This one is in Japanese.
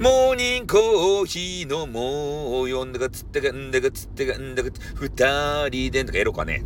モーニングコーヒーのもう呼んだかつってかんだかつってかんだか二人でとかやろうかね。